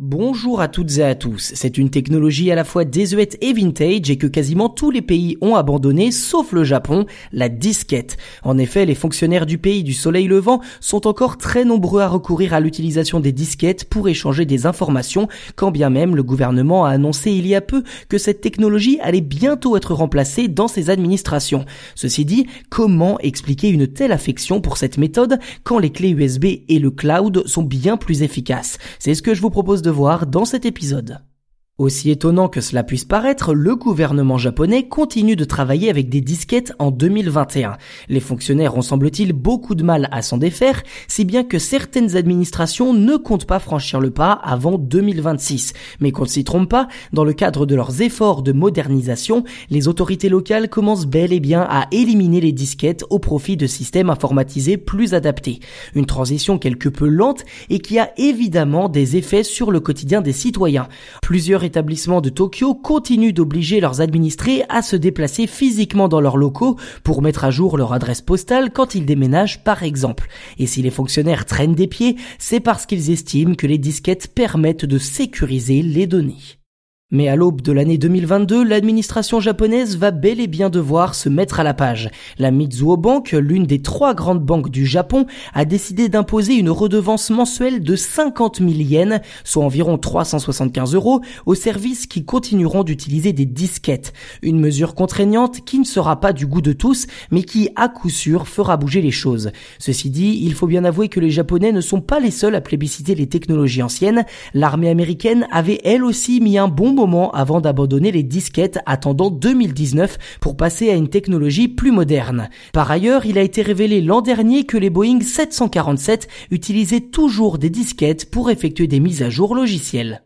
Bonjour à toutes et à tous. C'est une technologie à la fois désuète et vintage et que quasiment tous les pays ont abandonné sauf le Japon, la disquette. En effet, les fonctionnaires du pays du soleil levant sont encore très nombreux à recourir à l'utilisation des disquettes pour échanger des informations, quand bien même le gouvernement a annoncé il y a peu que cette technologie allait bientôt être remplacée dans ses administrations. Ceci dit, comment expliquer une telle affection pour cette méthode quand les clés USB et le cloud sont bien plus efficaces? C'est ce que je vous propose de voir dans cet épisode. Aussi étonnant que cela puisse paraître, le gouvernement japonais continue de travailler avec des disquettes en 2021. Les fonctionnaires ont semble-t-il beaucoup de mal à s'en défaire, si bien que certaines administrations ne comptent pas franchir le pas avant 2026. Mais qu'on ne s'y trompe pas, dans le cadre de leurs efforts de modernisation, les autorités locales commencent bel et bien à éliminer les disquettes au profit de systèmes informatisés plus adaptés. Une transition quelque peu lente et qui a évidemment des effets sur le quotidien des citoyens. Plusieurs établissements de Tokyo continuent d'obliger leurs administrés à se déplacer physiquement dans leurs locaux pour mettre à jour leur adresse postale quand ils déménagent par exemple. Et si les fonctionnaires traînent des pieds, c'est parce qu'ils estiment que les disquettes permettent de sécuriser les données. Mais à l'aube de l'année 2022, l'administration japonaise va bel et bien devoir se mettre à la page. La Mizuho Bank, l'une des trois grandes banques du Japon, a décidé d'imposer une redevance mensuelle de 50 000 yens, soit environ 375 euros, aux services qui continueront d'utiliser des disquettes. Une mesure contraignante qui ne sera pas du goût de tous, mais qui à coup sûr fera bouger les choses. Ceci dit, il faut bien avouer que les Japonais ne sont pas les seuls à plébisciter les technologies anciennes. L'armée américaine avait elle aussi mis un bon moment avant d'abandonner les disquettes attendant 2019 pour passer à une technologie plus moderne. Par ailleurs, il a été révélé l'an dernier que les Boeing 747 utilisaient toujours des disquettes pour effectuer des mises à jour logicielles.